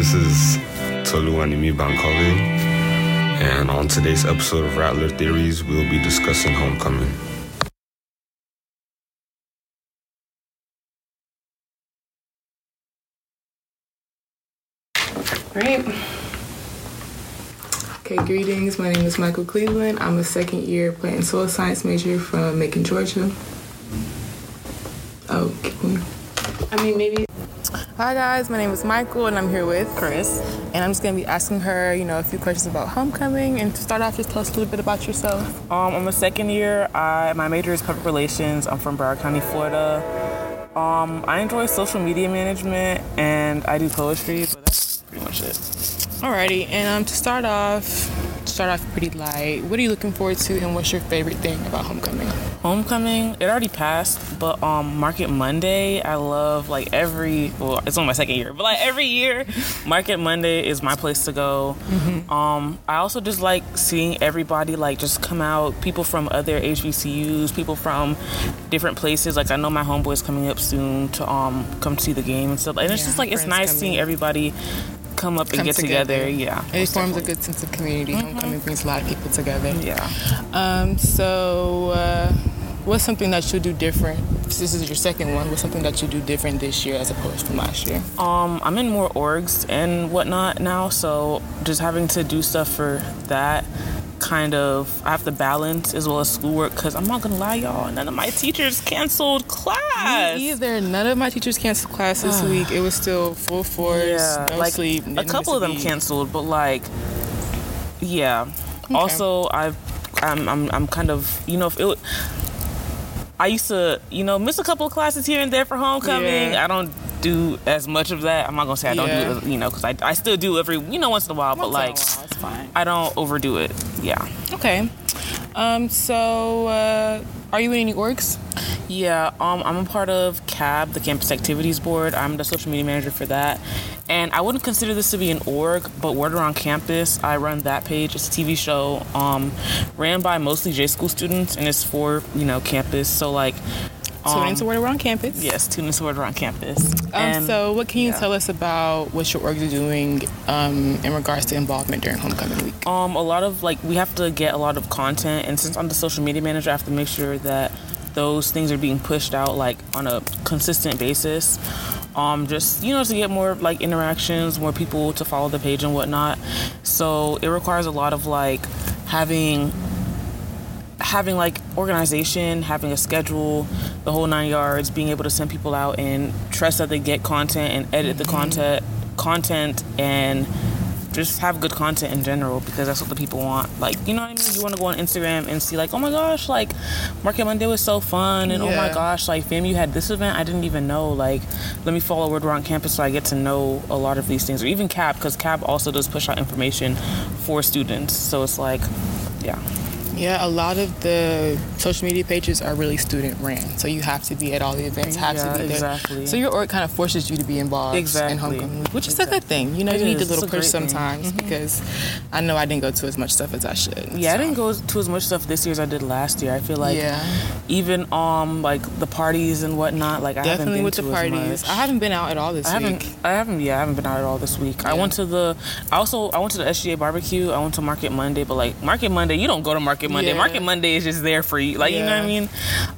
This is Tolu Animi Bankole, and on today's episode of Rattler Theories, we'll be discussing homecoming. Right. Okay, greetings. My name is Michael Cleveland. I'm a second year plant and soil science major from Macon, Georgia. Oh, I mean, maybe. Hi guys, my name is Michael and I'm here with Chris. And I'm just gonna be asking her, you know, a few questions about homecoming. And to start off, just tell us a little bit about yourself. Um, I'm a second year. I my major is public relations. I'm from Broward County, Florida. Um, I enjoy social media management and I do poetry, but that's pretty much it. Alrighty, and um, to start off, start off pretty light. What are you looking forward to, and what's your favorite thing about homecoming? Homecoming, it already passed, but um, Market Monday, I love like every. Well, it's only my second year, but like every year, Market Monday is my place to go. Mm-hmm. Um, I also just like seeing everybody like just come out. People from other HBCUs, people from different places. Like I know my homeboys coming up soon to um come see the game and stuff. And it's yeah, just like it's nice seeing everybody come up and get together. together. Yeah, it forms definitely. a good sense of community. Mm-hmm. Homecoming brings a lot of people together. Yeah. Um, so, uh, what's something that you do different? This is your second one. What's something that you do different this year as opposed to last year? Um, I'm in more orgs and whatnot now, so just having to do stuff for that kind of I have to balance as well as schoolwork because I'm not gonna lie, y'all. None of my teachers canceled class. Me either. None of my teachers canceled class this week. It was still full force. Yeah, no like sleep. A couple of them canceled, but like, yeah. Okay. Also, I've I'm, I'm I'm kind of you know if it. I used to, you know, miss a couple of classes here and there for homecoming. Yeah. I don't do as much of that. I'm not gonna say I don't yeah. do it, you know, because I, I still do every, you know, once in a while, once but like, while. I don't overdo it. Yeah. Okay. Um. So, uh, are you in any orgs? Yeah, um, I'm a part of CAB, the Campus Activities Board. I'm the social media manager for that. And I wouldn't consider this to be an org, but Word Around Campus, I run that page. It's a TV show um, ran by mostly J school students, and it's for, you know, campus. So, like, um, tune into Word Around Campus. Yes, tune into Word Around Campus. Um, and, so, what can you yeah. tell us about what your org is doing um, in regards to involvement during homecoming week? Um, a lot of like we have to get a lot of content, and since I'm the social media manager, I have to make sure that those things are being pushed out like on a consistent basis. Um, just you know to get more like interactions, more people to follow the page and whatnot. So it requires a lot of like having having like organization, having a schedule, the whole nine yards, being able to send people out and trust that they get content and edit mm-hmm. the content content and just have good content in general because that's what the people want. Like, you know what I mean? You want to go on Instagram and see, like, oh my gosh, like, Market Monday was so fun, and yeah. oh my gosh, like, fam, you had this event I didn't even know. Like, let me follow Word Around Campus so I get to know a lot of these things, or even CAB, because CAB also does push out information for students. So it's like, yeah. Yeah, a lot of the social media pages are really student ran, so you have to be at all the events, have yeah, to be there. Exactly. So your org kind of forces you to be involved exactly. in homecoming, which is exactly. a good thing. You know, it you is. need a little push sometimes mm-hmm. because I know I didn't go to as much stuff as I should. Yeah, so. I didn't go to as much stuff this year as I did last year. I feel like yeah. even um like the parties and whatnot, like I definitely with the parties. I haven't been out at all this I week. Haven't, I haven't. Yeah, I haven't been out at all this week. Yeah. I went to the. I also I went to the SGA barbecue. I went to Market Monday, but like Market Monday, you don't go to Market Monday. Yeah. Market Monday is just there for you. Like yeah. you know what I mean?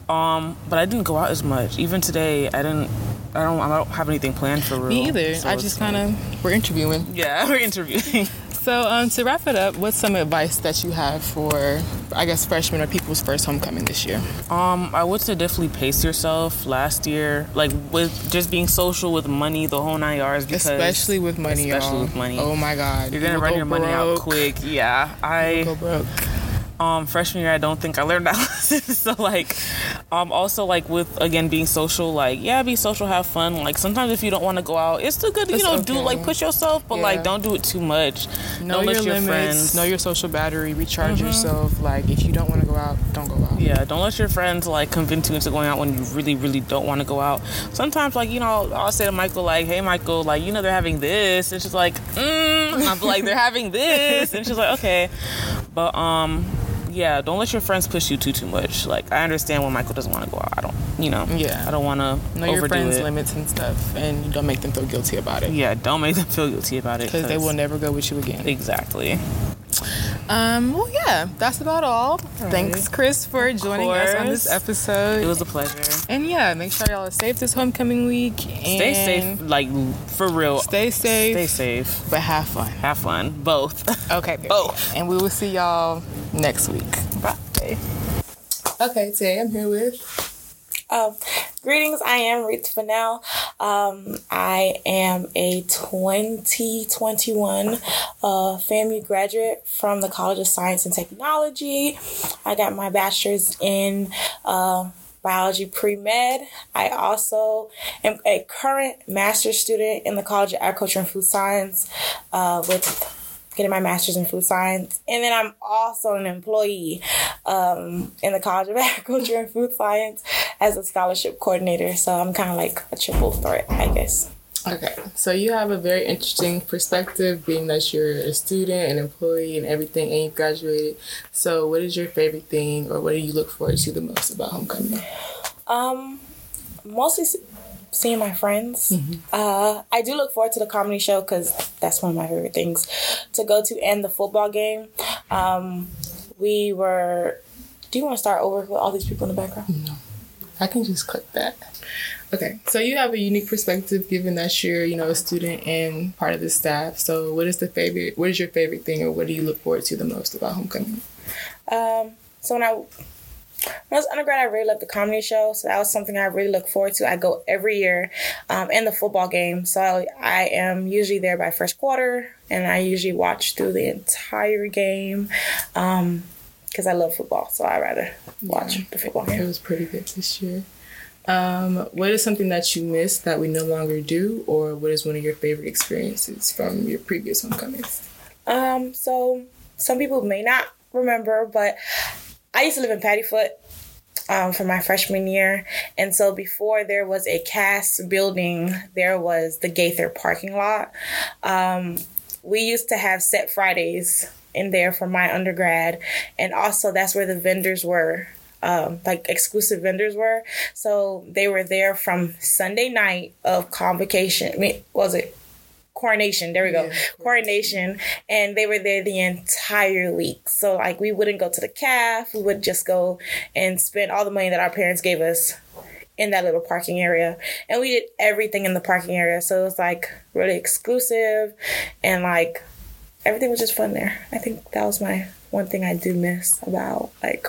Um, but I didn't go out as much. Even today, I didn't. I don't. I don't have anything planned for real. Me either. So I just kind of we're interviewing. Yeah, we're interviewing. So um, to wrap it up, what's some advice that you have for, I guess, freshmen or people's first homecoming this year? Um, I would say definitely pace yourself. Last year, like with just being social with money, the whole nine yards. Because especially with money, especially y'all. with money. Oh my God, you're gonna you run your broke. money out quick. Yeah, I go broke um, freshman year, I don't think I learned that lesson. so like, um, also like with again being social, like yeah, be social, have fun. Like sometimes if you don't want to go out, it's still good to you know okay. do like push yourself, but yeah. like don't do it too much. Know don't your, your limits. Friends, know your social battery. Recharge mm-hmm. yourself. Like if you don't want to go out, don't go out. Yeah, don't let your friends like convince you into going out when you really, really don't want to go out. Sometimes like you know, I'll say to Michael like, hey Michael, like you know they're having this, and she's like, mm. I'm like they're having this, and she's like okay, but um yeah, don't let your friends push you too too much. Like I understand when Michael doesn't want to go out. I don't, you know, Yeah. I don't want to Know your friends' it. limits and stuff, and don't make them feel guilty about it. Yeah, don't make them feel guilty about it Because they will never go with you again. Exactly. Um, well, yeah, that's about all. Thanks, Chris, for joining us on this episode. It was a pleasure. and yeah, make sure y'all are safe this homecoming week. And Stay safe, like for real. Stay safe. Stay safe. But have fun. Have fun. Both. Okay. period. Both. And we will see y'all next week. Bye. Okay, today I'm here with. Um, greetings, I am Rita Fennell. Um, I am a 2021 uh, FAMU graduate from the College of Science and Technology. I got my bachelor's in uh, biology pre med. I also am a current master's student in the College of Agriculture and Food Science uh, with getting my master's in food science. And then I'm also an employee um, in the College of Agriculture and Food Science as a scholarship coordinator. So I'm kind of like a triple threat, I guess. Okay, so you have a very interesting perspective, being that you're a student, an employee, and everything, and you've graduated. So, what is your favorite thing, or what do you look forward to the most about homecoming? Um, mostly seeing my friends. Uh, I do look forward to the comedy show because that's one of my favorite things to go to, and the football game. Um, we were. Do you want to start over with all these people in the background? No. I can just click that. Okay, so you have a unique perspective, given that you're, you know, a student and part of the staff. So, what is the favorite? What is your favorite thing, or what do you look forward to the most about homecoming? Um, so when I when I was undergrad, I really loved the comedy show. So that was something I really look forward to. I go every year, um, and the football game. So I, I am usually there by first quarter, and I usually watch through the entire game, um, because I love football. So I rather watch the football game. It was pretty good this year. Um, what is something that you miss that we no longer do, or what is one of your favorite experiences from your previous homecomings? Um, so some people may not remember, but I used to live in Paddyfoote um, for my freshman year. And so before there was a CASS building, there was the Gaither parking lot. Um, we used to have set Fridays in there for my undergrad. And also that's where the vendors were. Um, like exclusive vendors were. So they were there from Sunday night of convocation. I mean, was it coronation? There we go. Yeah, coronation. And they were there the entire week. So like we wouldn't go to the calf. We would just go and spend all the money that our parents gave us in that little parking area. And we did everything in the parking area. So it was like really exclusive and like everything was just fun there. I think that was my one thing I do miss about like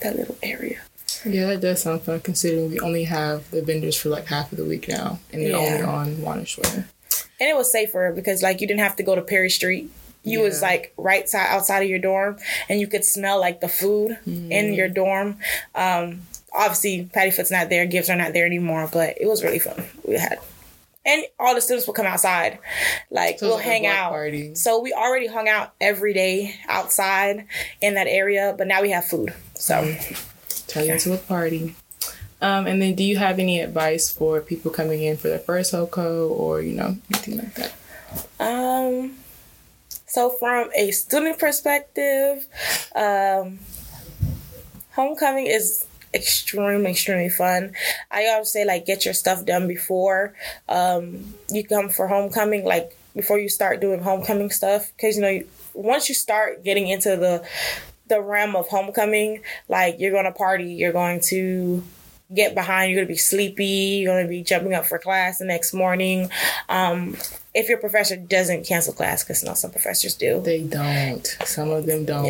that little area. Yeah, that does sound fun considering we only have the vendors for like half of the week now, and they're only Yeah. on Wanashore. And it was safer because like you didn't have to go to Perry Street. You was like right side outside of your dorm and you could smell like the food in your dorm. Um obviously Paddyfoote's not there, Gibbs are not there anymore, but it was really fun. We had and all the students will come outside. Like So we'll like hang out. party. So we already hung out every day outside in that area, but now we have food. So Turn it into a party. Um, and then, do you have any advice for people coming in for their first HOCO or you know anything like that? Um, so from a student perspective, um, homecoming is extremely, extremely fun. I always say like get your stuff done before um, you come for homecoming, like before you start doing homecoming stuff, because you know you, once you start getting into the the realm of homecoming, like you're gonna party, you're going to get behind, you're gonna be sleepy, you're gonna be jumping up for class the next morning. Um, if your professor doesn't cancel class, because no, some professors do. They don't. Some of them don't.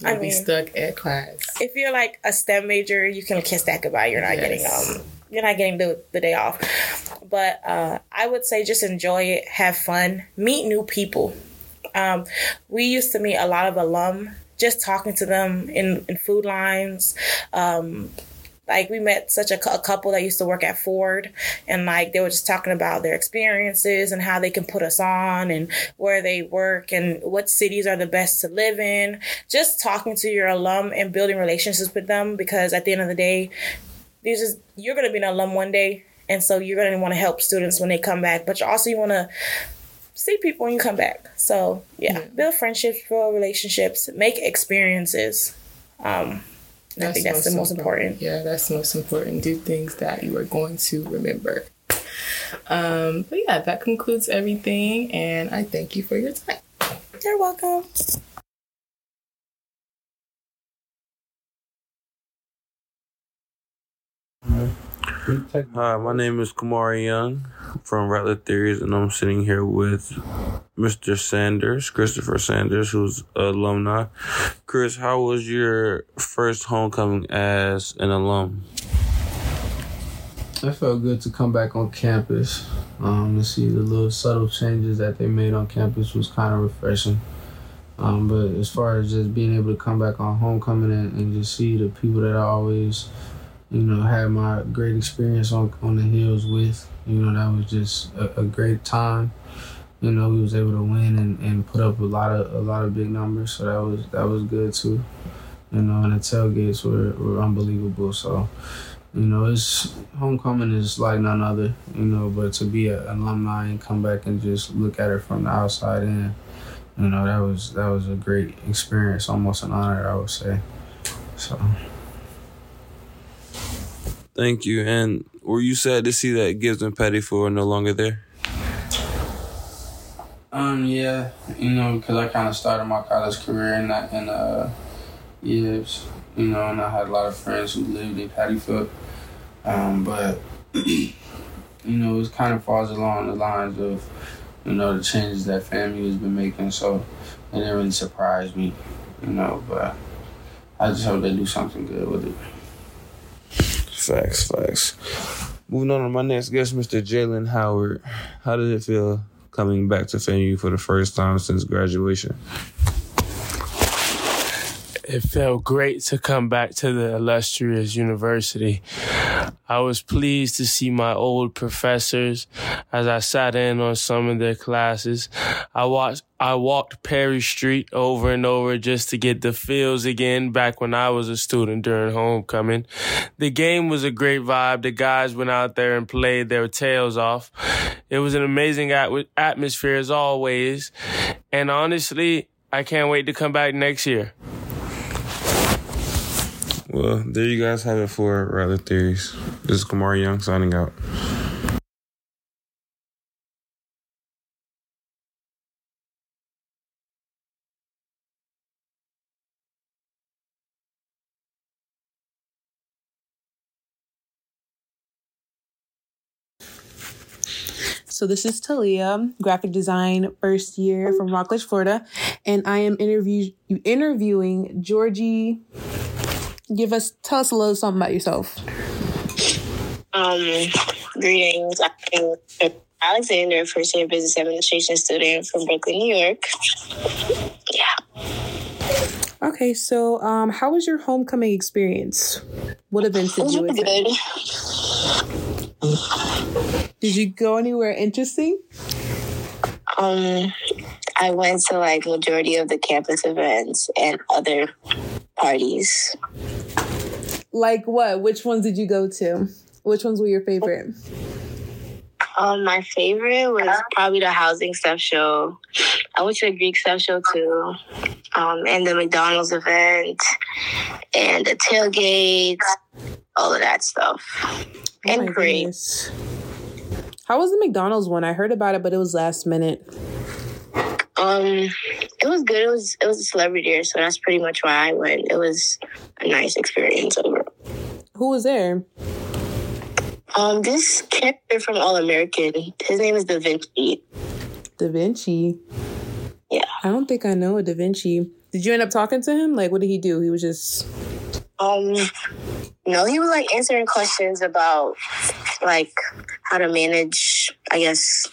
Yeah. You'll I be stuck at class. If you're like a STEM major, you can kiss that goodbye. You're not getting um, you're not getting the the day off. But uh, I would say just enjoy it, have fun, meet new people. Um, we used to meet a lot of alum, just talking to them in, in food lines. Um, like we met such a, a couple that used to work at Ford, and like they were just talking about their experiences and how they can put us on and where they work and what cities are the best to live in. Just talking to your alum and building relationships with them because at the end of the day, these is you're gonna be an alum one day, and so you're gonna want to help students when they come back, but you also you want to see people when you come back. So yeah, build friendships, build relationships, make experiences. Um, I think that's the most important. Yeah, that's the most important. Do things that you are going to remember. Um, but yeah, that concludes everything, and I thank you for your time. You're welcome. Hi, my name is Kamari Young from Rattler Theories, and I'm sitting here with Mr. Sanders, Christopher Sanders, who's an alumni. Chris, how was your first homecoming as an alum? It felt good to come back on campus. Um, to see the little subtle changes that they made on campus was kind of refreshing. Um, but as far as just being able to come back on homecoming and, and just see the people that I always, you know, had my great experience on, on the hills with, you know, that was just a, a great time. You know, we was able to win and, and put up a lot of a lot of big numbers, so that was that was good too. You know, and the tailgates were, were unbelievable. So you know, it's homecoming is like none other, you know, but to be an alumni and come back and just look at it from the outside in, you know, that was that was a great experience, almost an honor, I would say. So Thank you. And were you sad to see that Gibbs and are no longer there? Um, yeah, you know, because I kind of started my college career in that in uh, Gibbs, you know, and I had a lot of friends who lived in Paddyfoote. Um, but you know, it kind of falls along the lines of you know the changes that FAMU has been making, so it didn't really surprise me, you know. But I just hope they do something good with it. Facts, facts. Moving on to my next guest, Mr. Jalen Howard. How did it feel coming back to FAMU for the first time since graduation? It felt great to come back to the illustrious university. I was pleased to see my old professors as I sat in on some of their classes. I watched I walked Perry Street over and over just to get the feels again back when I was a student during homecoming. The game was a great vibe. The guys went out there and played their tails off. It was an amazing atmosphere as always. And honestly, I can't wait to come back next year. Well, there you guys have it for Rattler Theories. This is Kamari Young signing out. So this is Talia, graphic design first year from Rockledge, Florida, and I am interview interviewing Georgie give us tell us a little something about yourself. Um, greetings. I'm Alexander, first year business administration student from Brooklyn, New York. Yeah. Okay, so um, how was your homecoming experience? What events did you attend? Good. Did you go anywhere interesting? Um, I went to like majority of the campus events and other parties. Like what? Which ones did you go to? Which ones were your favorite? Um, my favorite was probably the housing stuff show. I went to the Greek stuff show too, um, and the McDonald's event, and the tailgate, all of that stuff, oh and great. How was the McDonald's one? I heard about it, but it was last minute. Um, it was good. It was it was a celebrity year, so that's pretty much why I went. It was a nice experience overall. Who was there? Um, this character from All American. His name is Da Vinci. Da Vinci. Yeah. I don't think I know a Da Vinci. Did you end up talking to him? Like, what did he do? He was just. Um, no, he was like answering questions about like how to manage, I guess,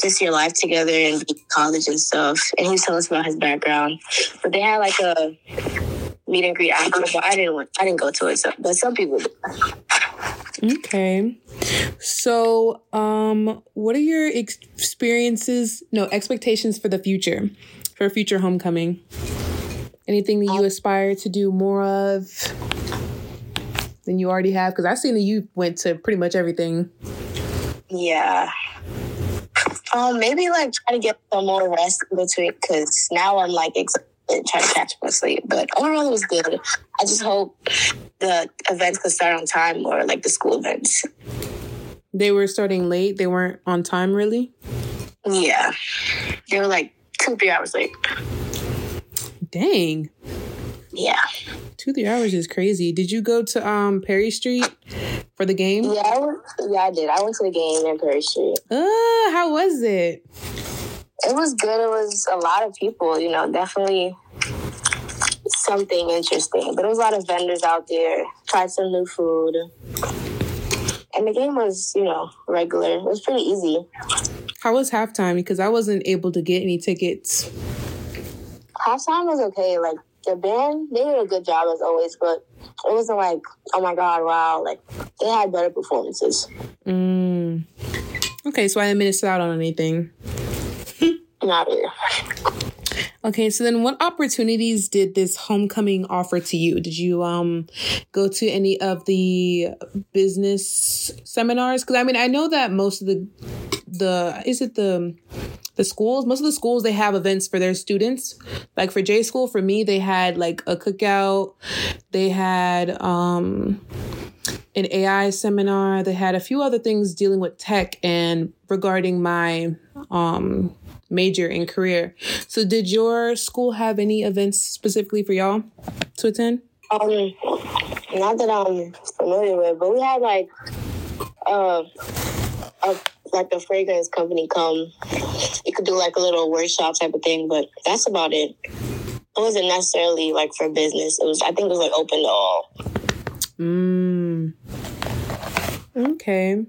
just your life together and college and stuff. And he was telling us about his background. But they had like a meet and greet after, but I didn't want, I didn't go to it. So, but some people did. Okay. So, um, what are your experiences, no, expectations for the future, for future homecoming? Anything that you aspire to do more of than you already have? Because I've seen that you went to pretty much everything. Yeah. Um, maybe like try to get some more rest in between because now I'm like and try to catch on sleep. But overall, it was good. I just hope the events could start on time or like the school events. They were starting late. They weren't on time, really. Yeah, they were like two, three hours late. Dang, Yeah, two three hours is crazy. Did you go to um Perry Street for the game? yeah, I went, yeah. I did. I went to the game in Perry Street. Uh, how was it? It was good. It was a lot of people. You know, definitely something interesting. But there was a lot of vendors out there. Tried some new food. And the game was, you know, regular. It was pretty easy. How was halftime? Because I wasn't able to get any tickets. halftime was okay. Like the band, they did a good job as always, but it wasn't like, oh my god, wow. Like they had better performances. Mm. Okay, so I didn't miss out on anything. Not really. Okay, so then what opportunities did this homecoming offer to you? Did you um go to any of the business seminars? Because I mean, I know that most of the the is it the the schools most of the schools they have events for their students like for j school for me they had like a cookout they had um an ai seminar they had a few other things dealing with tech and regarding my um major and career so did your school have any events specifically for y'all to attend Um, not that I'm familiar with, but we had like uh, a like a fragrance company come. You could do like a little workshop type of thing, but that's about it. It wasn't necessarily like for business. It was I think it was like open to all. Mm. Okay.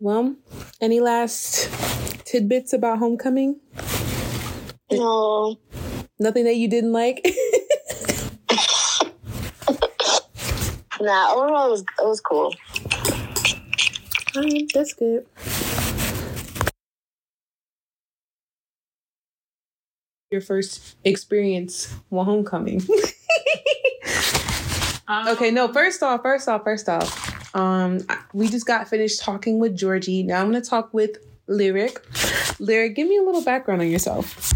Well, any last tidbits about homecoming? No, Nothing that you didn't like? nah. Overall, it was it was cool. Alright, that's good. Your first experience while homecoming. Um, okay, no, first off, first off, first off. Um, we just got finished talking with Georgie. Now I'm gonna talk with Lyric. Lyric, give me a little background on yourself.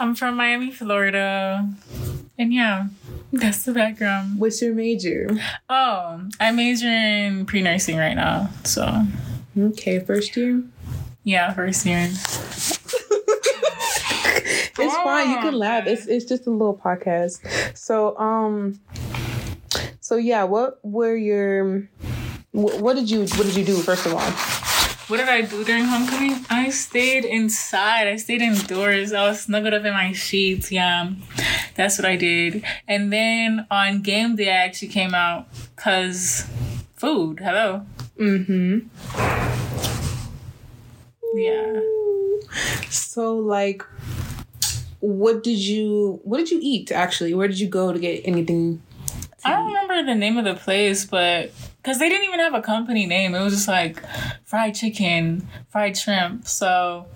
I'm from Miami, Florida. And yeah, that's the background. What's your major? Oh, I major in pre nursing right now. So, Okay, first year. yeah, first year. It's fine. You can laugh. It's it's just a little podcast. So um, so yeah, what were your what did you what did you do first of all? What did I do during homecoming? I stayed inside. I stayed indoors. I was snuggled up in my sheets. Yeah, that's what I did. And then on game day, I actually came out because food. Hello. Mm-hmm. Yeah. So like, what did you what did you eat actually? Where did you go to get anything? I don't remember the name of the place, but because they didn't even have a company name, it was just like fried chicken, fried shrimp. So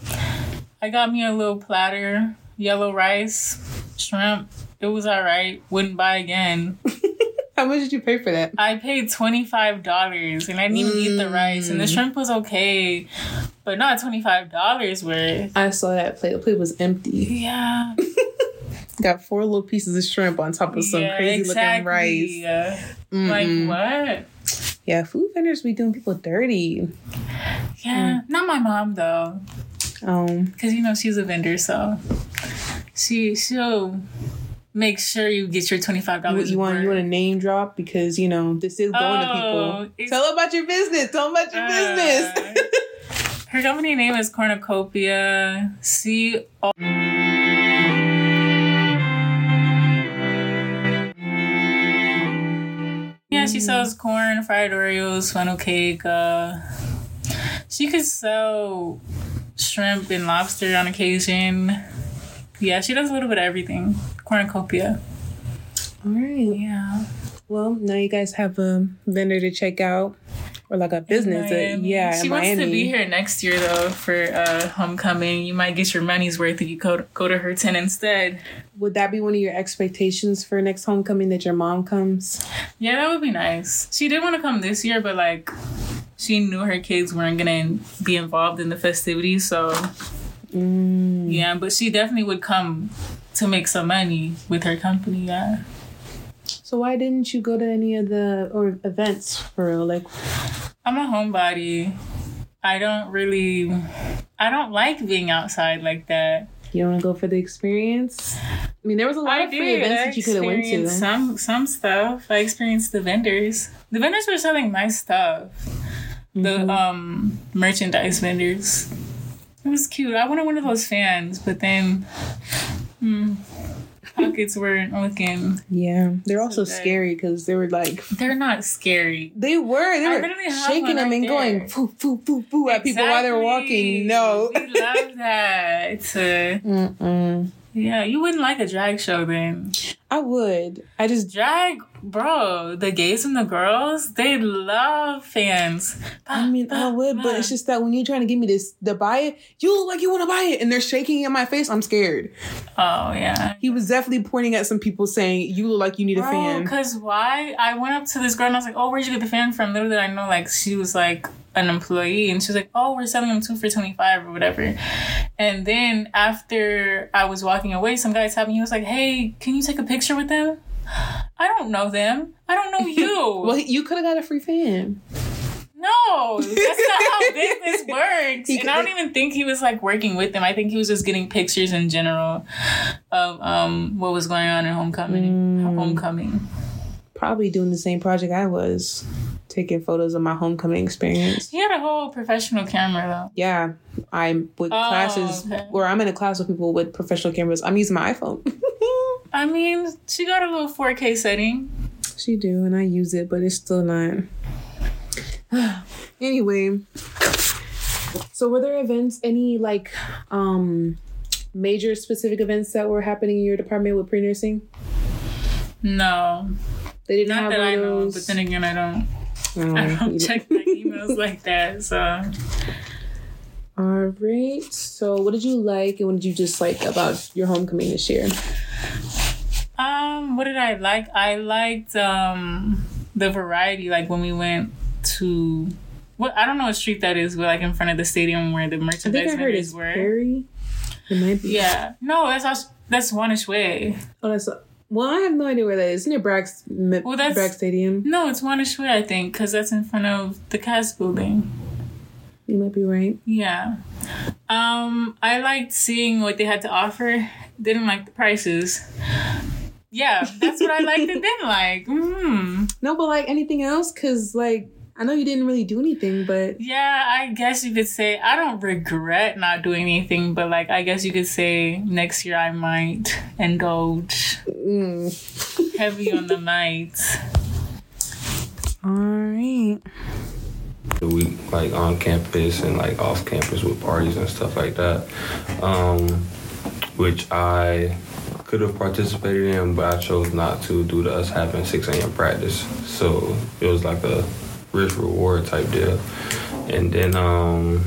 I got me a little platter, yellow rice, shrimp. It was all right. Wouldn't buy again. How much did you pay for that? I paid twenty five dollars, and I didn't even eat the rice, and the mm. shrimp was okay, but not twenty five dollars worth. I saw that plate. The plate was empty. Yeah, Got four little pieces of shrimp on top of some yeah, crazy exactly. looking rice. Yeah. Mm-mm. Like what? Yeah, food vendors be doing people dirty. Yeah, not my mom though. Um, because you know she's a vendor, so she she'll make sure you get your twenty five you, dollars. you want you want to name drop because you know this is going to Oh, people. Tell them about your business. Tell them about your business. Her company name is Cornucopia. C O. Yeah, she sells corn, fried Oreos, funnel cake. Uh, she could sell shrimp and lobster on occasion. Yeah, she does a little bit of everything. Cornucopia. All right. Yeah. Well, now you guys have a vendor to check out, or like a business. uh, Miami. yeah, she wants Miami. to be here next year though for uh, homecoming. You might get your money's worth if you go go to her tent instead. Would that be one of your expectations for next homecoming that your mom comes? Yeah, that would be nice. She did want to come this year, but like she knew her kids weren't gonna be involved in the festivities, so Mm. Yeah, but she definitely would come to make some money with her company. Yeah. So why didn't you go to any of the or events for real? Like, I'm a homebody. I don't really. I don't like being outside like that. you don't want to go for the experience? I mean, there was a lot I of free did. events I that you could have went to. some some stuff. I experienced the vendors. The vendors were selling nice stuff. Mm-hmm. The um merchandise vendors. It was cute. I wanted one of those fans, but then hmm, pockets weren't looking. Yeah, they're also So good. scary because they were like They're not scary. they were they were shaking them right and going there. foo foo foo foo at people while they're walking. No. we love that. Mm-mm. Yeah, you wouldn't like a drag show then. I would. I just Drag, bro, the gays and the girls, they love fans. I mean, I would, but it's just that when you're trying to give me this to buy it, you look like you want to buy it, and they're shaking in my face. I'm scared. Oh yeah. He was definitely pointing at some people saying, "You look like you need a Bro, fan." cause why? I went up to this girl and I was like, "Oh, where'd you get the fan from?" Little did I know, like she was like an employee, and she was like, "Oh, we're selling them two for twenty five or whatever." And then after I was walking away, some guy tapped me. He was like, "Hey, can you take a picture with them?" I don't know them. I don't know you. Well, you could have got a free fan. No, that's not how business works. And I don't even think he was like working with them. I think he was just getting pictures in general of um what was going on in homecoming. Mm. Homecoming. Probably doing the same project I was, taking photos of my homecoming experience. He had a whole professional camera though. Yeah, I'm with Oh, classes okay. where I'm in a class with people with professional cameras. I'm using my iPhone. I mean, she got a little 4K setting. she do, and I use it, but it's still not. anyway, so were there events? Any like um major specific events that were happening in your department with pre nursing? No, They didn't not have that I know. those. But then again, I don't. I don't check my emails like that. So All right. So, what did you like, and what did you dislike about your homecoming this year? Um, what did I like? I liked um the variety. Like when we went to what I don't know what street that is, but like in front of the stadium where the I think merchandise I heard it's were. Perry. It might be. Yeah, no, that's also, that's Wahnish Way. Oh, that's. Well, I have no idea where that is. Near Bragg's, Well, that's- Bragg Stadium. No, it's Wahnish Way, I think, because that's in front of the CASS building. You might be right. Yeah. Um, I liked seeing what they had to offer. Didn't like the prices. Yeah, that's what I liked and didn't like. Hmm. No, but like anything else, because like I know you didn't really do anything, but Yeah, I guess you could say I don't regret not doing anything, but like I guess you could say next year I might indulge mm. heavy on the might. all right. the week like on campus and like off campus with parties and stuff like that um which i could have participated in but i chose not to due to us having 6 a.m practice. So it was like a risk reward type deal. And then um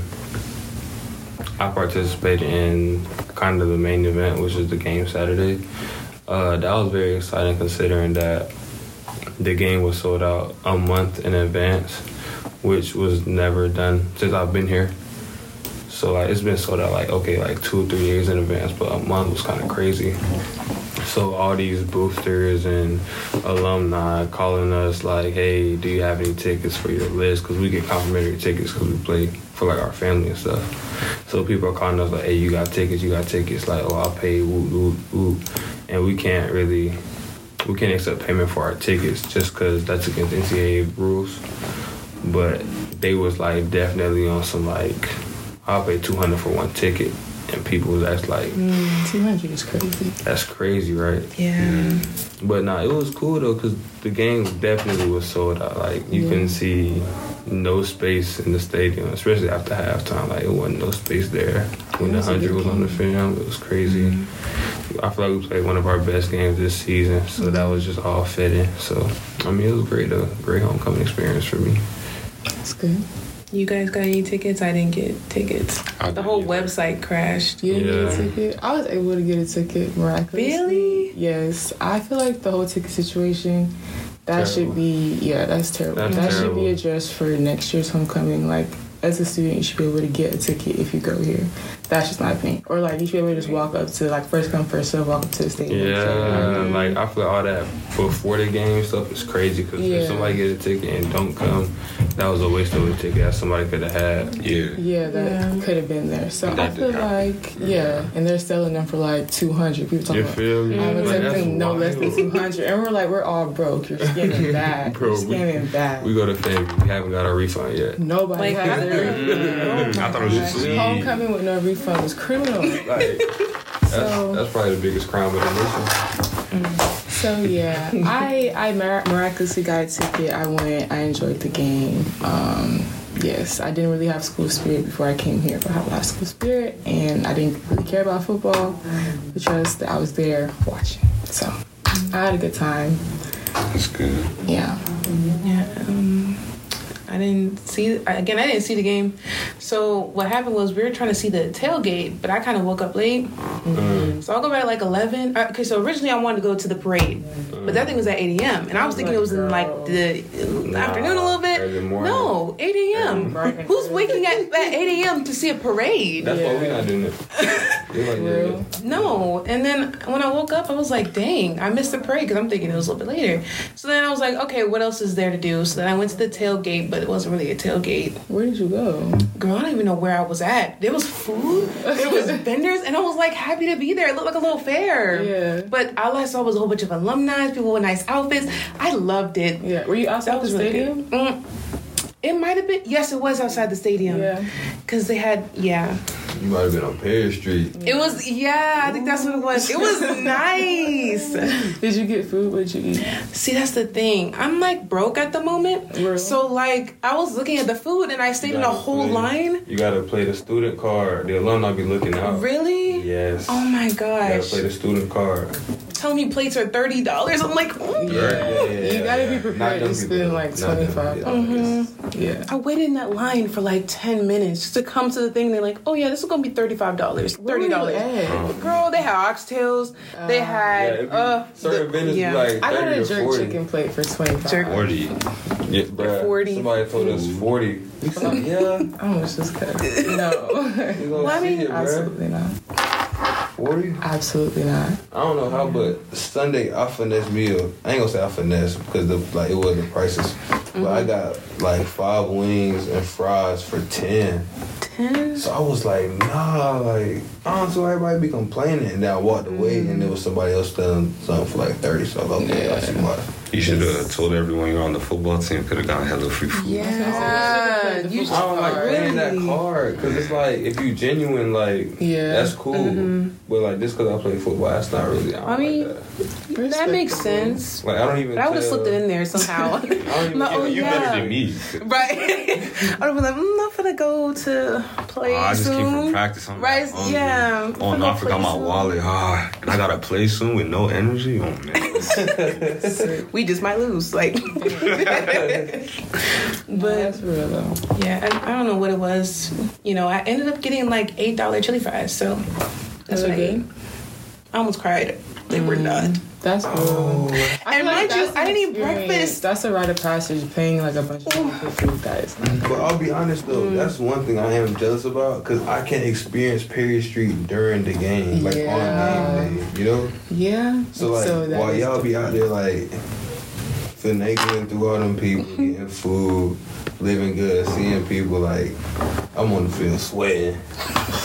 i participated in kind of the main event which is the game saturday. Uh that was very exciting considering that the game was sold out a month in advance which was never done since I've been here. So like it's been sold out like okay like two or three years in advance, but a month was kind of crazy. So all these boosters and alumni calling us like, hey, do you have any tickets for your list? Because we get complimentary tickets because we play for like our family and stuff. So people are calling us like, hey, you got tickets, you got tickets. Like, oh, I'll pay, whoop, whoop, whoop. And we can't really, we can't accept payment for our tickets just because that's against NCAA rules but they was like definitely on some like I'll pay two hundred for one ticket, and people was that's like mm, Two hundred is crazy. that's crazy, right? Yeah. Mm. But nah, it was cool though because the game definitely was sold out. Like you couldn't see no space in the stadium, especially after halftime. Like it wasn't no space there when the hundred was on the film. It was crazy. Mm-hmm. I feel like we played one of our best games this season, so mm-hmm. that was just all fitting. So I mean, it was great, a great homecoming experience for me. That's good. You guys got any tickets? I didn't get tickets. I The whole didn't website crashed. You didn't get a Yeah. ticket? I was able to get a ticket miraculously. Really? Yes. I feel like the whole ticket situation that Terrible. should be yeah, that's terrible. That's that should be addressed for next year's homecoming. Like as a student, you should be able to get a ticket if you go here. That's just my opinion. Or like you should be able to just walk up to like first come first serve, walk up to the stadium. Yeah, like I feel like all that before the game stuff is crazy because Yeah. if somebody get a ticket and don't come, that was a waste of a ticket that somebody could have had. Yeah. Yeah, that could have been there. So I feel happen. like yeah, and they're selling them for like two hundred. People talking You about feel me? I'm Like, that's accepting no less than two hundred, and we're like we're all broke. You're scanning back. Bro, You're we- scanning bad. We go to FAMU, we haven't got our refund yet. Nobody Like, has their refund. I thought it was just. Homecoming with no refund was criminal. Like, that's, So- that's probably the biggest crime of the nation. So yeah, I I miraculously got a ticket. I went. I enjoyed the game. Um, yes, I didn't really have school spirit before I came here, but I have a lot of school spirit, and I didn't really care about football. because that I was there watching. So I had a good time. That's good. Yeah. Yeah. Um, I didn't see again. I didn't see the game. So what happened was we were trying to see the tailgate, but I kind of woke up late. So I'll go back at like eleven. Uh, Okay, so originally I wanted to go to the parade, but that thing was at eight a.m. and I was thinking it was in like the afternoon a little bit. Early morning. No, eight a.m. Who's waking at, at eight a.m. to see a parade? That's why we're not doing it. We like Real. that. No. And then when I woke up, I was like, dang, I missed the parade because I'm thinking it was a little bit later. So then I was like, okay, what else is there to do? So then I went to the tailgate, but it wasn't really a tailgate. Where did you go? Girl, I don't even know where I was at. There was food, there was vendors, and I was like happy to be there. It looked like a little fair. Yeah. But all I saw was a whole bunch of alumni, people with nice outfits. I loved it. Yeah. Were you outside That the stadium? good. Mm. It might have been. Yes, it was outside the stadium. Yeah. Cause they had. Yeah. You might have been on Perry Street. It was. Yeah, I think that's what it was. It was nice. Did you get food? What did you eat? See, that's the thing. I'm like broke at the moment. Real. So like, I was looking at the food and I stayed in a whole play- line. You gotta play the student card. The alumni be looking out. Really? Yes. Oh my gosh. You gotta play the student card. Telling me plates are thirty dollars. I'm like, mm. Yeah, yeah, yeah, You gotta yeah. be Not prepared them to spend like Not them, twenty five yeah. dollars. Yeah. I waited in that line for like ten minutes just to come to the thing. They're like, oh yeah, this is gonna be thirty five dollars, thirty were you dollars. at? Girl, they had oxtails. they had if you, uh, certain the- vendors yeah. like I got a jerk 40. chicken plate for twenty five. Jerk- Forty. Yeah, bruh, 40. Somebody told us 40. We said, yeah. I almost just cut. No. We gonna Well, I see mean, it, bruh. Absolutely not. 40? Absolutely not. I don't know how, but Sunday I finesse meal. I ain't gonna say I finesse because the like it wasn't the prices, but I mm-hmm. got like five wings and fries for ten. ten. So I was like, nah, like I don't know everybody be complaining. And then I walked away and there mm. was somebody else selling something for like thirty. So I was like, okay, I see why. You should have told everyone you're on the football team. Could have gotten hella free food. Yeah, you I don't like playing that card because it's like if you genuine, like Yeah. that's cool. But like just because I play football, that's not really. I, don't I mean, like that makes sense. like I don't even. But I would have slipped it in there somehow. I don't even No, get- oh, You yeah. better than me. Right. I'd have been like, mm, I'm not gonna go to play Oh, I just soon. came from practice. I'm Right, like, hungry. yeah. Oh no, I forgot my wallet. Ah, and I gotta play soon with no energy. Oh man. We just might lose, like. But but that's real though. yeah, I, I don't know what it was. You know, I ended up getting like eight dollar chili fries, so that's Are what I they ate. good? I almost cried. They were not. That's real. I And feel mind you, I didn't eat breakfast. That's a rite of passage. Paying like a bunch of money for food that is not But I'll be honest though, Mm. that's one thing I am jealous about because I can't experience Perry Street during the game, like Yeah. on game day. You know, Yeah. so like that while is y'all be out there like finagling through all them people, getting food, living good, seeing people like I'm on the field sweating,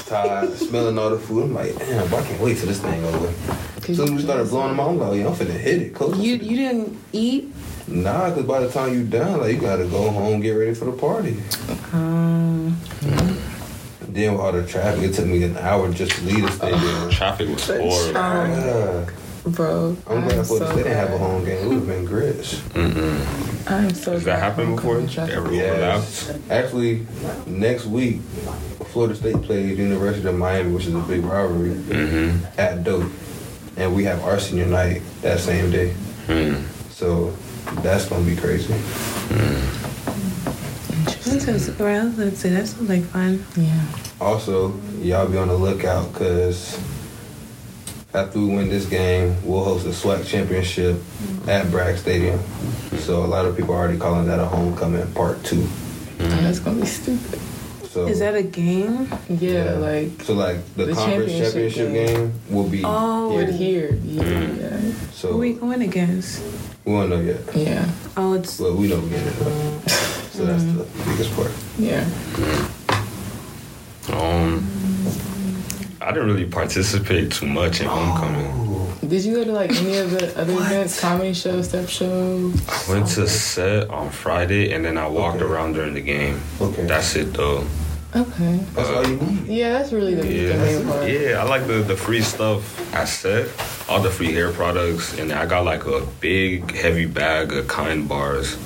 tired, smelling all the food. I'm like, damn, I can't wait till this thing over. As soon as we started blowing them out, I'm like, yeah, I'm finna hit it. Coach, You you didn't eat. Nah, because by the time you done, like you gotta go home, get ready for the party. Um, Then with all the traffic, it took me an hour just to leave the stadium. Traffic was horrible. Yeah. Bro, I'm glad for so they didn't have a home game. It would have been grits. Mm-mm. I'm so Has glad that happened before? homecoming traffic- Ever Yes. overlapped? Actually, next week, Florida State plays University of Miami, which is a big rivalry, Mm-hmm. at Doak. And we have our senior night that same day. Mm. So that's gonna be crazy. that sounds, well, I was gonna say that sounds like fun. Yeah. Also, y'all be on the lookout because after we win this game, we'll host the SWAC championship mm-hmm. at Bragg Stadium. So a lot of people are already calling that a homecoming part two. Mm-hmm. Oh, that's gonna be stupid. So Is that a game? Yeah, like so like the, The conference championship championship, game. game. will be Oh. but here. here, yeah, mm-hmm. yeah, So Who are we we, going against? We don't know yet. yeah, Oh, it's Well, we know we get it. though. So that's the biggest part. yeah. Um, I didn't really participate too much in homecoming. Oh. Did you go to like any of the other events, comedy show, step show? I went to set on Friday and then I walked Okay. around during the game. Okay. That's it though. Okay. That's all you need. Yeah, that's really the, the Yeah, main part. yeah. I like the the free stuff. I said all the free hair products, and I got like a big heavy bag of kind bars.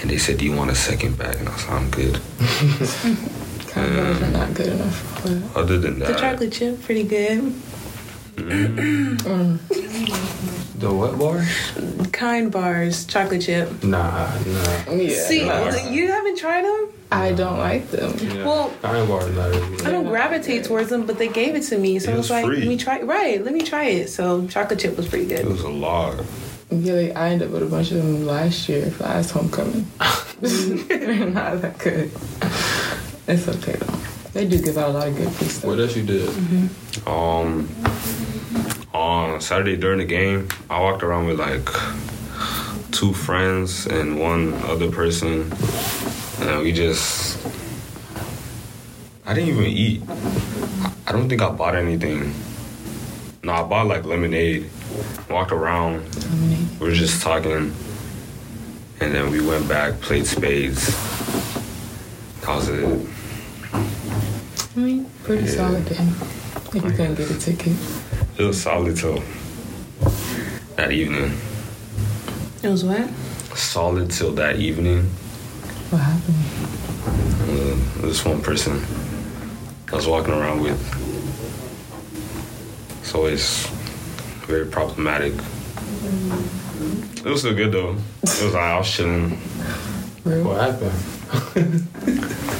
And they said, "Do you want a second bag?" And I said, "I'm good." Kind of bars are not good enough. But Other than that, the chocolate chip, pretty good. Mm. The what bar? Kind bars, chocolate chip. Nah, nah. yeah, See, no, you haven't tried them? I don't like them. Yeah. Well- kind bar is not really. I don't gravitate towards them, but they gave it to me, so It I was was like, free. let me try. Right, let me try it. So chocolate chip was pretty good. it was a lot. Yeah, like, I ended up with a bunch of them last year for last homecoming. They're not that good. It's okay though. They do give out a lot of good free stuff. What else you did? Um, on Saturday during the game, I walked around with like two friends and one other person, and we just. I didn't even eat. I don't think I bought anything. No, I bought like lemonade. Walked around. Lemonade. We were just talking, and then we went back, played spades. That was it. I mean, pretty Yeah. solid day. If you couldn't get a ticket. It was solid till that evening. It was what? Solid till that evening. What happened? Uh, this one person I was walking around with. So it's always very problematic. It was still good though. It was like I was chilling. Real? What happened?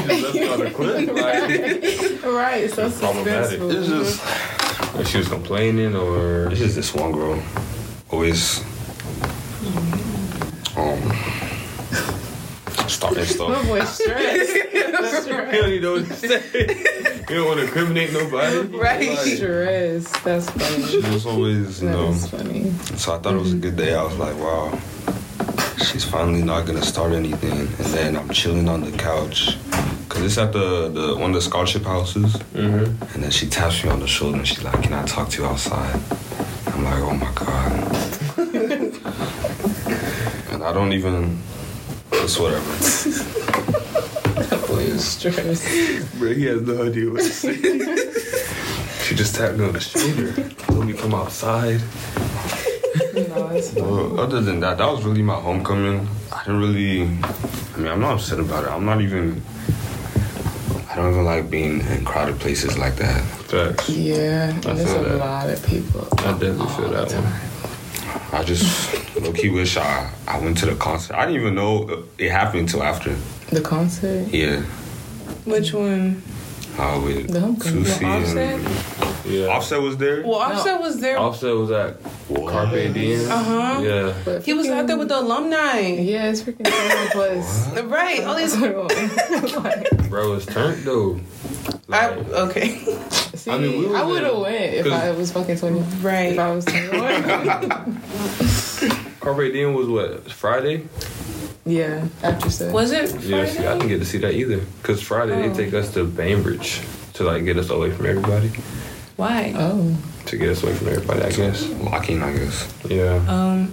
he just left me on the clip. Like, Right, so problematic. It's just like she was complaining or It's just this one girl. Always um starting My stuff. boy stressed. you don't even know what to say. You don't want to incriminate nobody. Right. Like, stressed. That's funny. It was always, you That know. is funny. So I thought it was a good day. I was like, wow, she's finally not gonna start anything. And then I'm chilling on the couch. Cause it's at the, the one of the scholarship houses. Mhm. And then she taps me on the shoulder and she's like, Can I talk to you outside? I'm like, oh my God. and I don't even it's whatever. That boy is stressed. Bro, he has no idea what to say. she just tapped me on the shoulder. Told me to come outside. No, it's funny. Well, other than that, that was really my homecoming. I didn't really I mean I'm not upset about it. I'm not even I don't even like being in crowded places like that. Facts. Yeah, and there's feel a that. lot of people. I definitely feel that one. I just low key wish I, I went to the concert. I didn't even know it happened until after. The concert? Yeah. Which one? Uh, with The homecoming. Susie The and Yeah. Offset was there. Well, Offset was there. Offset was at what? Carpe Diem. Uh huh. Yeah. But He was out there with the alumni. Yeah, it's freaking seven plus. Right. All these. like, Bro, it's turned though. I, okay. see, I I, mean, we was would have went if I was fucking twenty. If Right. I was twenty-one. Carpe Diem was what? Friday? yeah, after so. Was it? Yeah, see, I didn't get to see that either. Cause Friday Oh. they take us to Bainbridge to like get us away from everybody. Why? Oh, To get us away from everybody, I guess. Locking, I guess. Yeah. Um.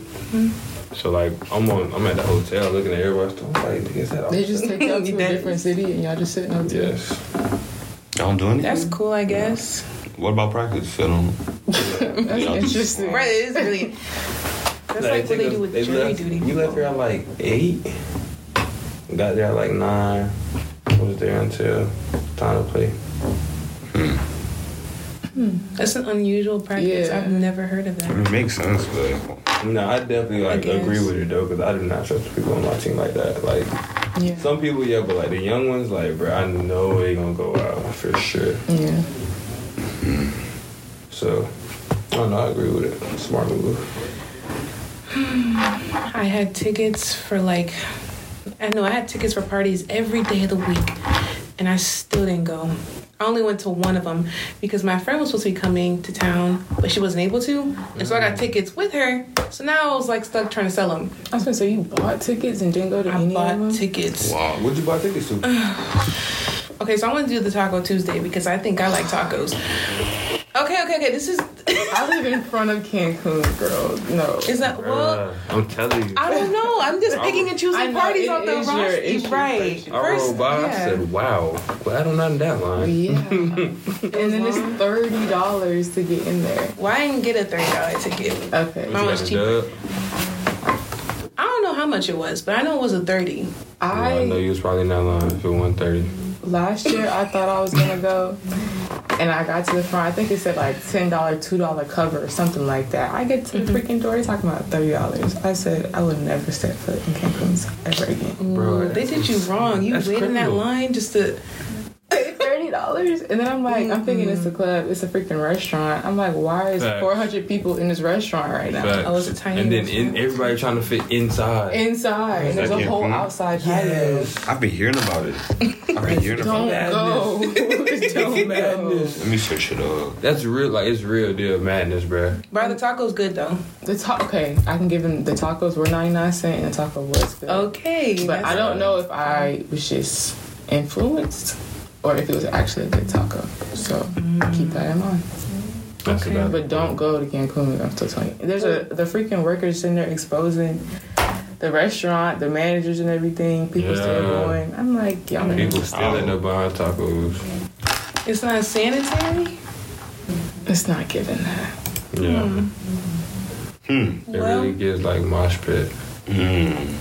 So like I'm on I'm at the hotel looking at everybody. So I'm like, is that they just take y'all to a different city and y'all just sitting out there. Yes. Y'all don't do anything? That's cool, I guess. What about practice? I don't That's Y'all just- interesting. Right. It is really. That's like what they do with jury left, duty. We left here at like eight. Got there at like nine. Was there until time to play. Hmm. That's an unusual practice. Yeah. I've never heard of that. it makes sense, but No, I definitely like guess. agree with it though, because I do not trust people on my team like that. Like Yeah. some people, yeah, but like the young ones, like bro, I know they gonna go out for sure. Yeah. Hmm. So I don't know, I agree with it. Smart move. I had tickets for like, I know I had tickets for parties every day of the week. and I still didn't go. I only went to one of them because my friend was supposed to be coming to town, but she wasn't able to, and so I got mm. tickets with her. So now I was like stuck trying to sell them. I was gonna say you bought tickets and didn't go to I any of bought them. tickets. Wow. What'd you buy tickets to? Okay, so I want to do the Taco Tuesday because I think I like tacos. Okay, okay, okay. This is I live in front of Cancun, girl. No. is that well. Uh, I'm telling you. I don't know. I'm just picking and choosing know, parties it off the is roster. Right. but- I First, rolled by. I said, "Wow, glad I'm not in that line." Yeah. and then it's thirty dollars to get in there. Why I didn't you get a thirty dollar ticket? Okay. Mine was Got a cheaper. I don't know how much it was, but I know it was a thirty. I know I you was probably in that line if it one thirty. Last year I thought I was gonna go, and I got to the front. I think it said like ten dollar, two dollar cover or something like that. I get to the mm-hmm. freaking door, they're talking about thirty dollars. I said I would never step foot in Cancun ever again. Bro, They did you wrong. You That's waited in that line just to. Thirty dollars, and then I'm like, I'm thinking it's a club, it's a freaking restaurant. I'm like, why is Facts. four hundred people in this restaurant right now? Facts. Oh, it's a tiny And then in, everybody trying to fit inside. Inside, and there's a whole Cancun? outside patio. I've been hearing about it. I've been hearing Don't about it. go. Don't go. Madness. Let me search it up. That's real. Like it's real deal madness, bro. Bro, the taco's good though. The ta- okay, I can give him the tacos were ninety nine cent and the taco was good. Okay, but I don't know if I was just influenced or if it was actually a good taco. So keep that in mind. That's Okay. about But don't go to Cancun. I'm still telling you. There's a the freaking workers sitting there exposing the restaurant, the managers and everything. People still going. I'm like, y'all. People still end up buying tacos. It's not sanitary. It's not giving that. Yeah. Hmm. It Well- really gives like mosh pit. Mm.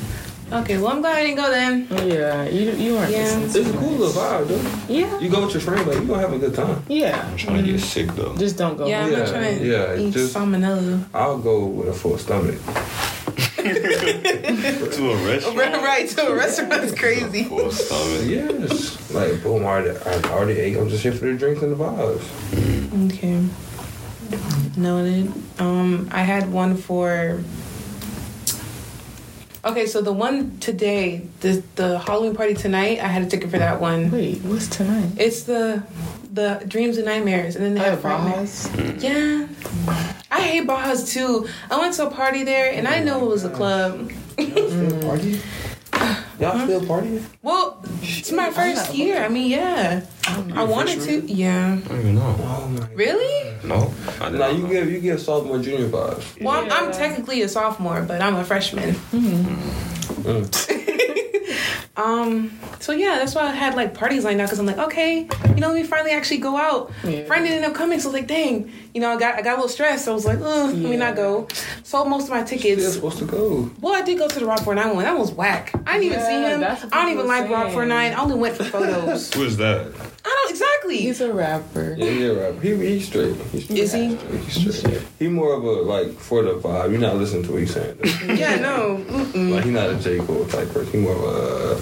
Okay, well I'm glad I didn't go then. Yeah, you you weren't Yeah. listening. It's a cool little vibe, though. Yeah. You go with your friend, like you gonna have a good time. Yeah. I'm trying to get sick though. Just don't go. Yeah, I'm Yeah, not trying to yeah, eat just- salmonella. I'll go with a full stomach. to a restaurant. right, to a restaurant is crazy. Full stomach. Yes. Like boom, I already, I already ate. I'm just here for the drinks and the vibes. Okay. Noted. Um, I had one for. Okay, so the one today, the the Halloween party tonight, I had a ticket for that one. Wait, what's tonight? It's the the dreams and nightmares, and then they Oh, have Fright Night. Bajas? Hmm. Yeah, I hate Bajas too. I went to a party there, and I know it was a club. Mm. Still party? Y'all still partying? Well, it's my first year. I mean, yeah, I wanted to. Yeah, I don't even know. Oh really? No. I didn't Nah, know. you give you give sophomore junior vibes. Well, I'm, I'm technically a sophomore, but I'm a freshman. Mm. Mm. Um. So yeah, that's why I had like parties lined up because I'm like, okay, you know, let me finally actually go out. Yeah. Friend didn't end up coming, so I was like, dang, you know, I got I got a little stressed. So I was like, uh, let me not go. Sold most of my tickets. You're supposed to go. Well, I did go to the Rob49 one. That was whack. I didn't even see him. I don't even like were Rock saying. 49. I only went for photos. Who is that? I don't exactly. He's a rapper. Yeah, yeah, right. He he's straight. He's straight. Is he? He's straight. He more of a like for the vibe. You're not listening to what he's saying. yeah, no. Mm-mm. like he's not a J Cole type person. He more of a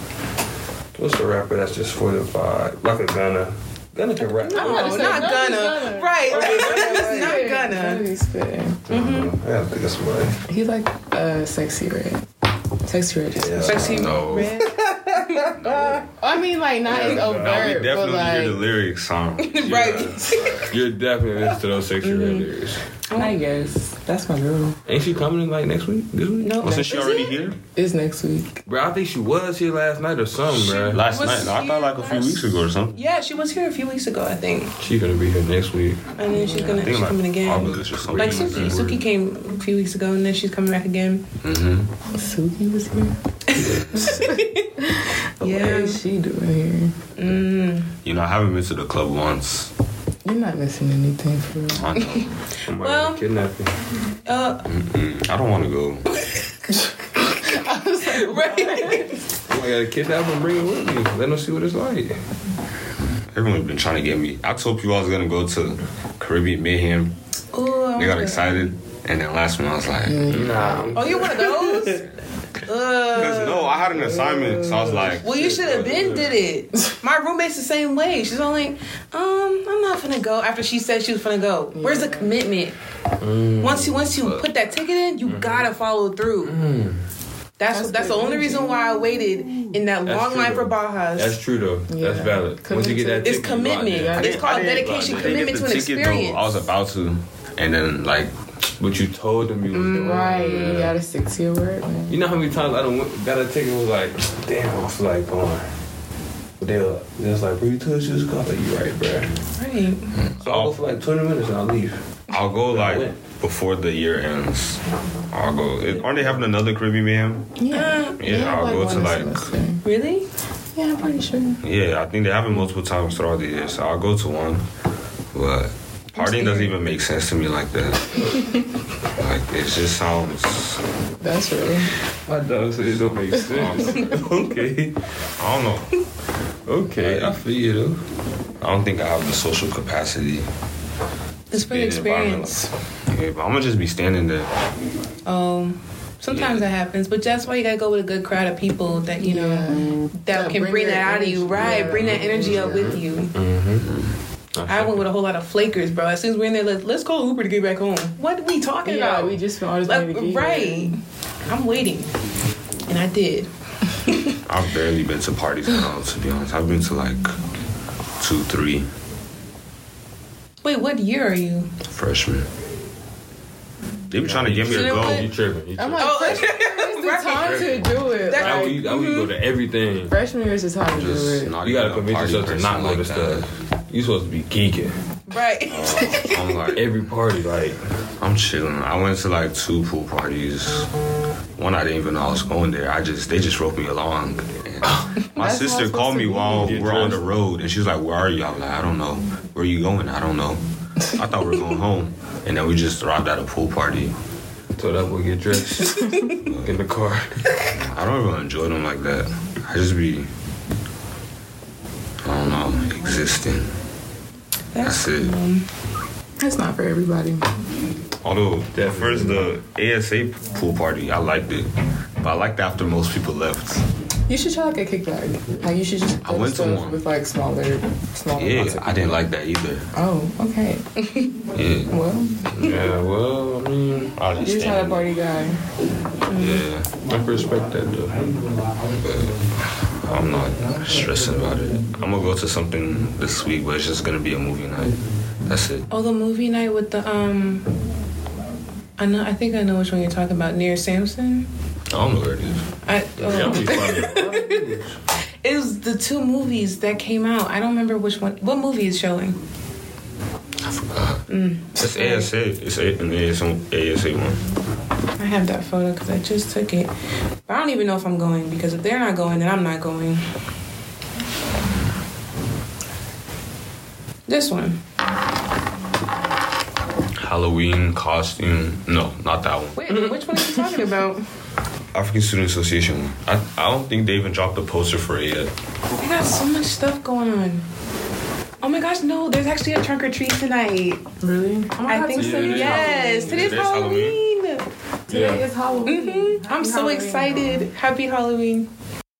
what's the rapper that's just for the vibe, like a Gunna. Gunna can rap. Oh, no, about to say, not no, gonna. Gunna. Right, oh, right. Right, not right. gonna. He's spitting. I gotta think of somebody. He's like a Sexyy Red. Sexyy Red. Yeah. Sexy No. red. I mean, like not as Nah, we overt, but definitely hear the lyrics song. Right. You're definitely listening to those Sexyy Red mm-hmm. lyrics. I guess that's my girl. Ain't she coming in like next week? This week? No. Wasn't she already it? here? It's next week. Bro, I think she was here last night or something, bro. Last night? No, I thought like a few weeks ago or something. Yeah, she was here a few weeks ago, I think. She gonna be here next week. And then she's gonna I she's like coming again. August or something. Like Suki. Suki came a few weeks ago and then she's coming back again. Mm-hmm. Suki was here. Yeah. is she doing here? Mm. You know, I haven't been to the club once. You're not missing anything for real. I know. Somebody Well- kidnapping. Uh, Mm-mm. I don't want to go. I was like, right. I'm gotta kidnap and bring it with me. Let them see what it's like. Everyone's been trying to get me. I told people I was gonna go to Caribbean Mayhem. Ooh, They got excited, and then last one I was like, Nah. Oh, you one of those? Because Uh, no, I had an assignment, so I was like, well, you should have been did it. My roommate's the same way. She's only, um, I'm not gonna go. After she said she was gonna go, where's the commitment? Once you once you put that ticket in, you gotta follow through. That's That's that's, the only reason why I waited in that That's long true, line for though. Bajas. That's true though. That's Yeah. valid. Once you get that It's ticket, you go out commitment. It's called dedication, commitment to an ticket, experience. Though. I was about to, and then like, But you told them you was mm, doing Right. it. You gotta stick to your word, man. You know how many times I don't got a ticket and was like, damn, I was like going. But they were, they was like, bro, you told us you was going. Like, you right, bro. Right. So I'll go for like 20 minutes and I'll leave. I'll go like before the year ends. Uh-huh. I'll go. It, aren't they having another Caribbean Mayhem? Yeah. Yeah, I'll go to one like. semester. Really? Yeah, I'm pretty sure. Yeah, I think they have it multiple times throughout the year, so I'll go to one. But partying doesn't even make sense to me like that. like it just sounds. That's real. My dog said it don't make sense. okay. I don't know. Okay, I feel you though. I don't think I have the social capacity. It's for be the in an environment experience. like- Yeah, but I'm gonna just be standing there. Um, sometimes that happens, but that's why you gotta go with a good crowd of people that you know Yeah. that That can bring bring your that out of you, right? Yeah, bring that that energy up with you. Mm-hmm. Uh-huh. I went with a whole lot of flakers, bro. As soon as we're in there, let's, let's call Uber to get back home. What are we talking Yeah, about? we just all just Like, wanted to get right. here. I'm waiting, and I did. I've barely been to parties now, to be honest. I've been to like two, three Wait, what year are you? Freshman. They be trying to give me to You know go. You tripping. You I'm like, Oh, freshman year is the time to do it. That- How Like, we, how we go to mm-hmm. everything. freshman year is the time to do Just it. You gotta convince yourself to not go to stuff. You supposed to be geeking. Right. Uh, I'm like, Every party, like, I'm chilling. I went to like two pool parties. One I didn't even know I was going there. I just they just roped me along. And my sister called me supposed to be. while we're on the road, and she was like, "Where are you?" I was like, "I don't know. Where you going? I don't know." I thought we were going home, and then we just arrived at a pool party. so that boy get dressed in the car. I don't really enjoy them like that. I just be, I don't know, existing. That's it. That's not for everybody. Although at first the ASA pool party, I liked it, but I liked after most people left. You should try like a kickback. Like you should just. I went to one. with like smaller, smaller. Yeah, I didn't like that either. Oh, okay. Yeah, Well, Yeah, well, I mean, I was you just had a party guy. Yeah, I can respect that though. I'm not stressing about it. I'm gonna go to something this week, but it's just gonna be a movie night. That's it. Oh, the movie night with the um. I know. I think I know which one you're talking about. Near Samson. I don't know where it is. I. That'd Oh. be funny. It was the two movies that came out. I don't remember which one. What movie is showing? I forgot. Mm. It's ASA. It's a, an ASA, ASA one. I have that photo because I just took it. But I don't even know if I'm going because if they're not going, then I'm not going. This one. Halloween costume. No, not that one. Wait, which one are you talking about? African Student Association one. I, I don't think they even dropped the poster for it yet. They got so much stuff going on. Oh my gosh, no, there's actually a trunk or treat tonight. Really? Oh I God, think so. today is Yes, Halloween. today's Today's Halloween. Today is Halloween. hmm I'm so Halloween. excited. Happy Halloween.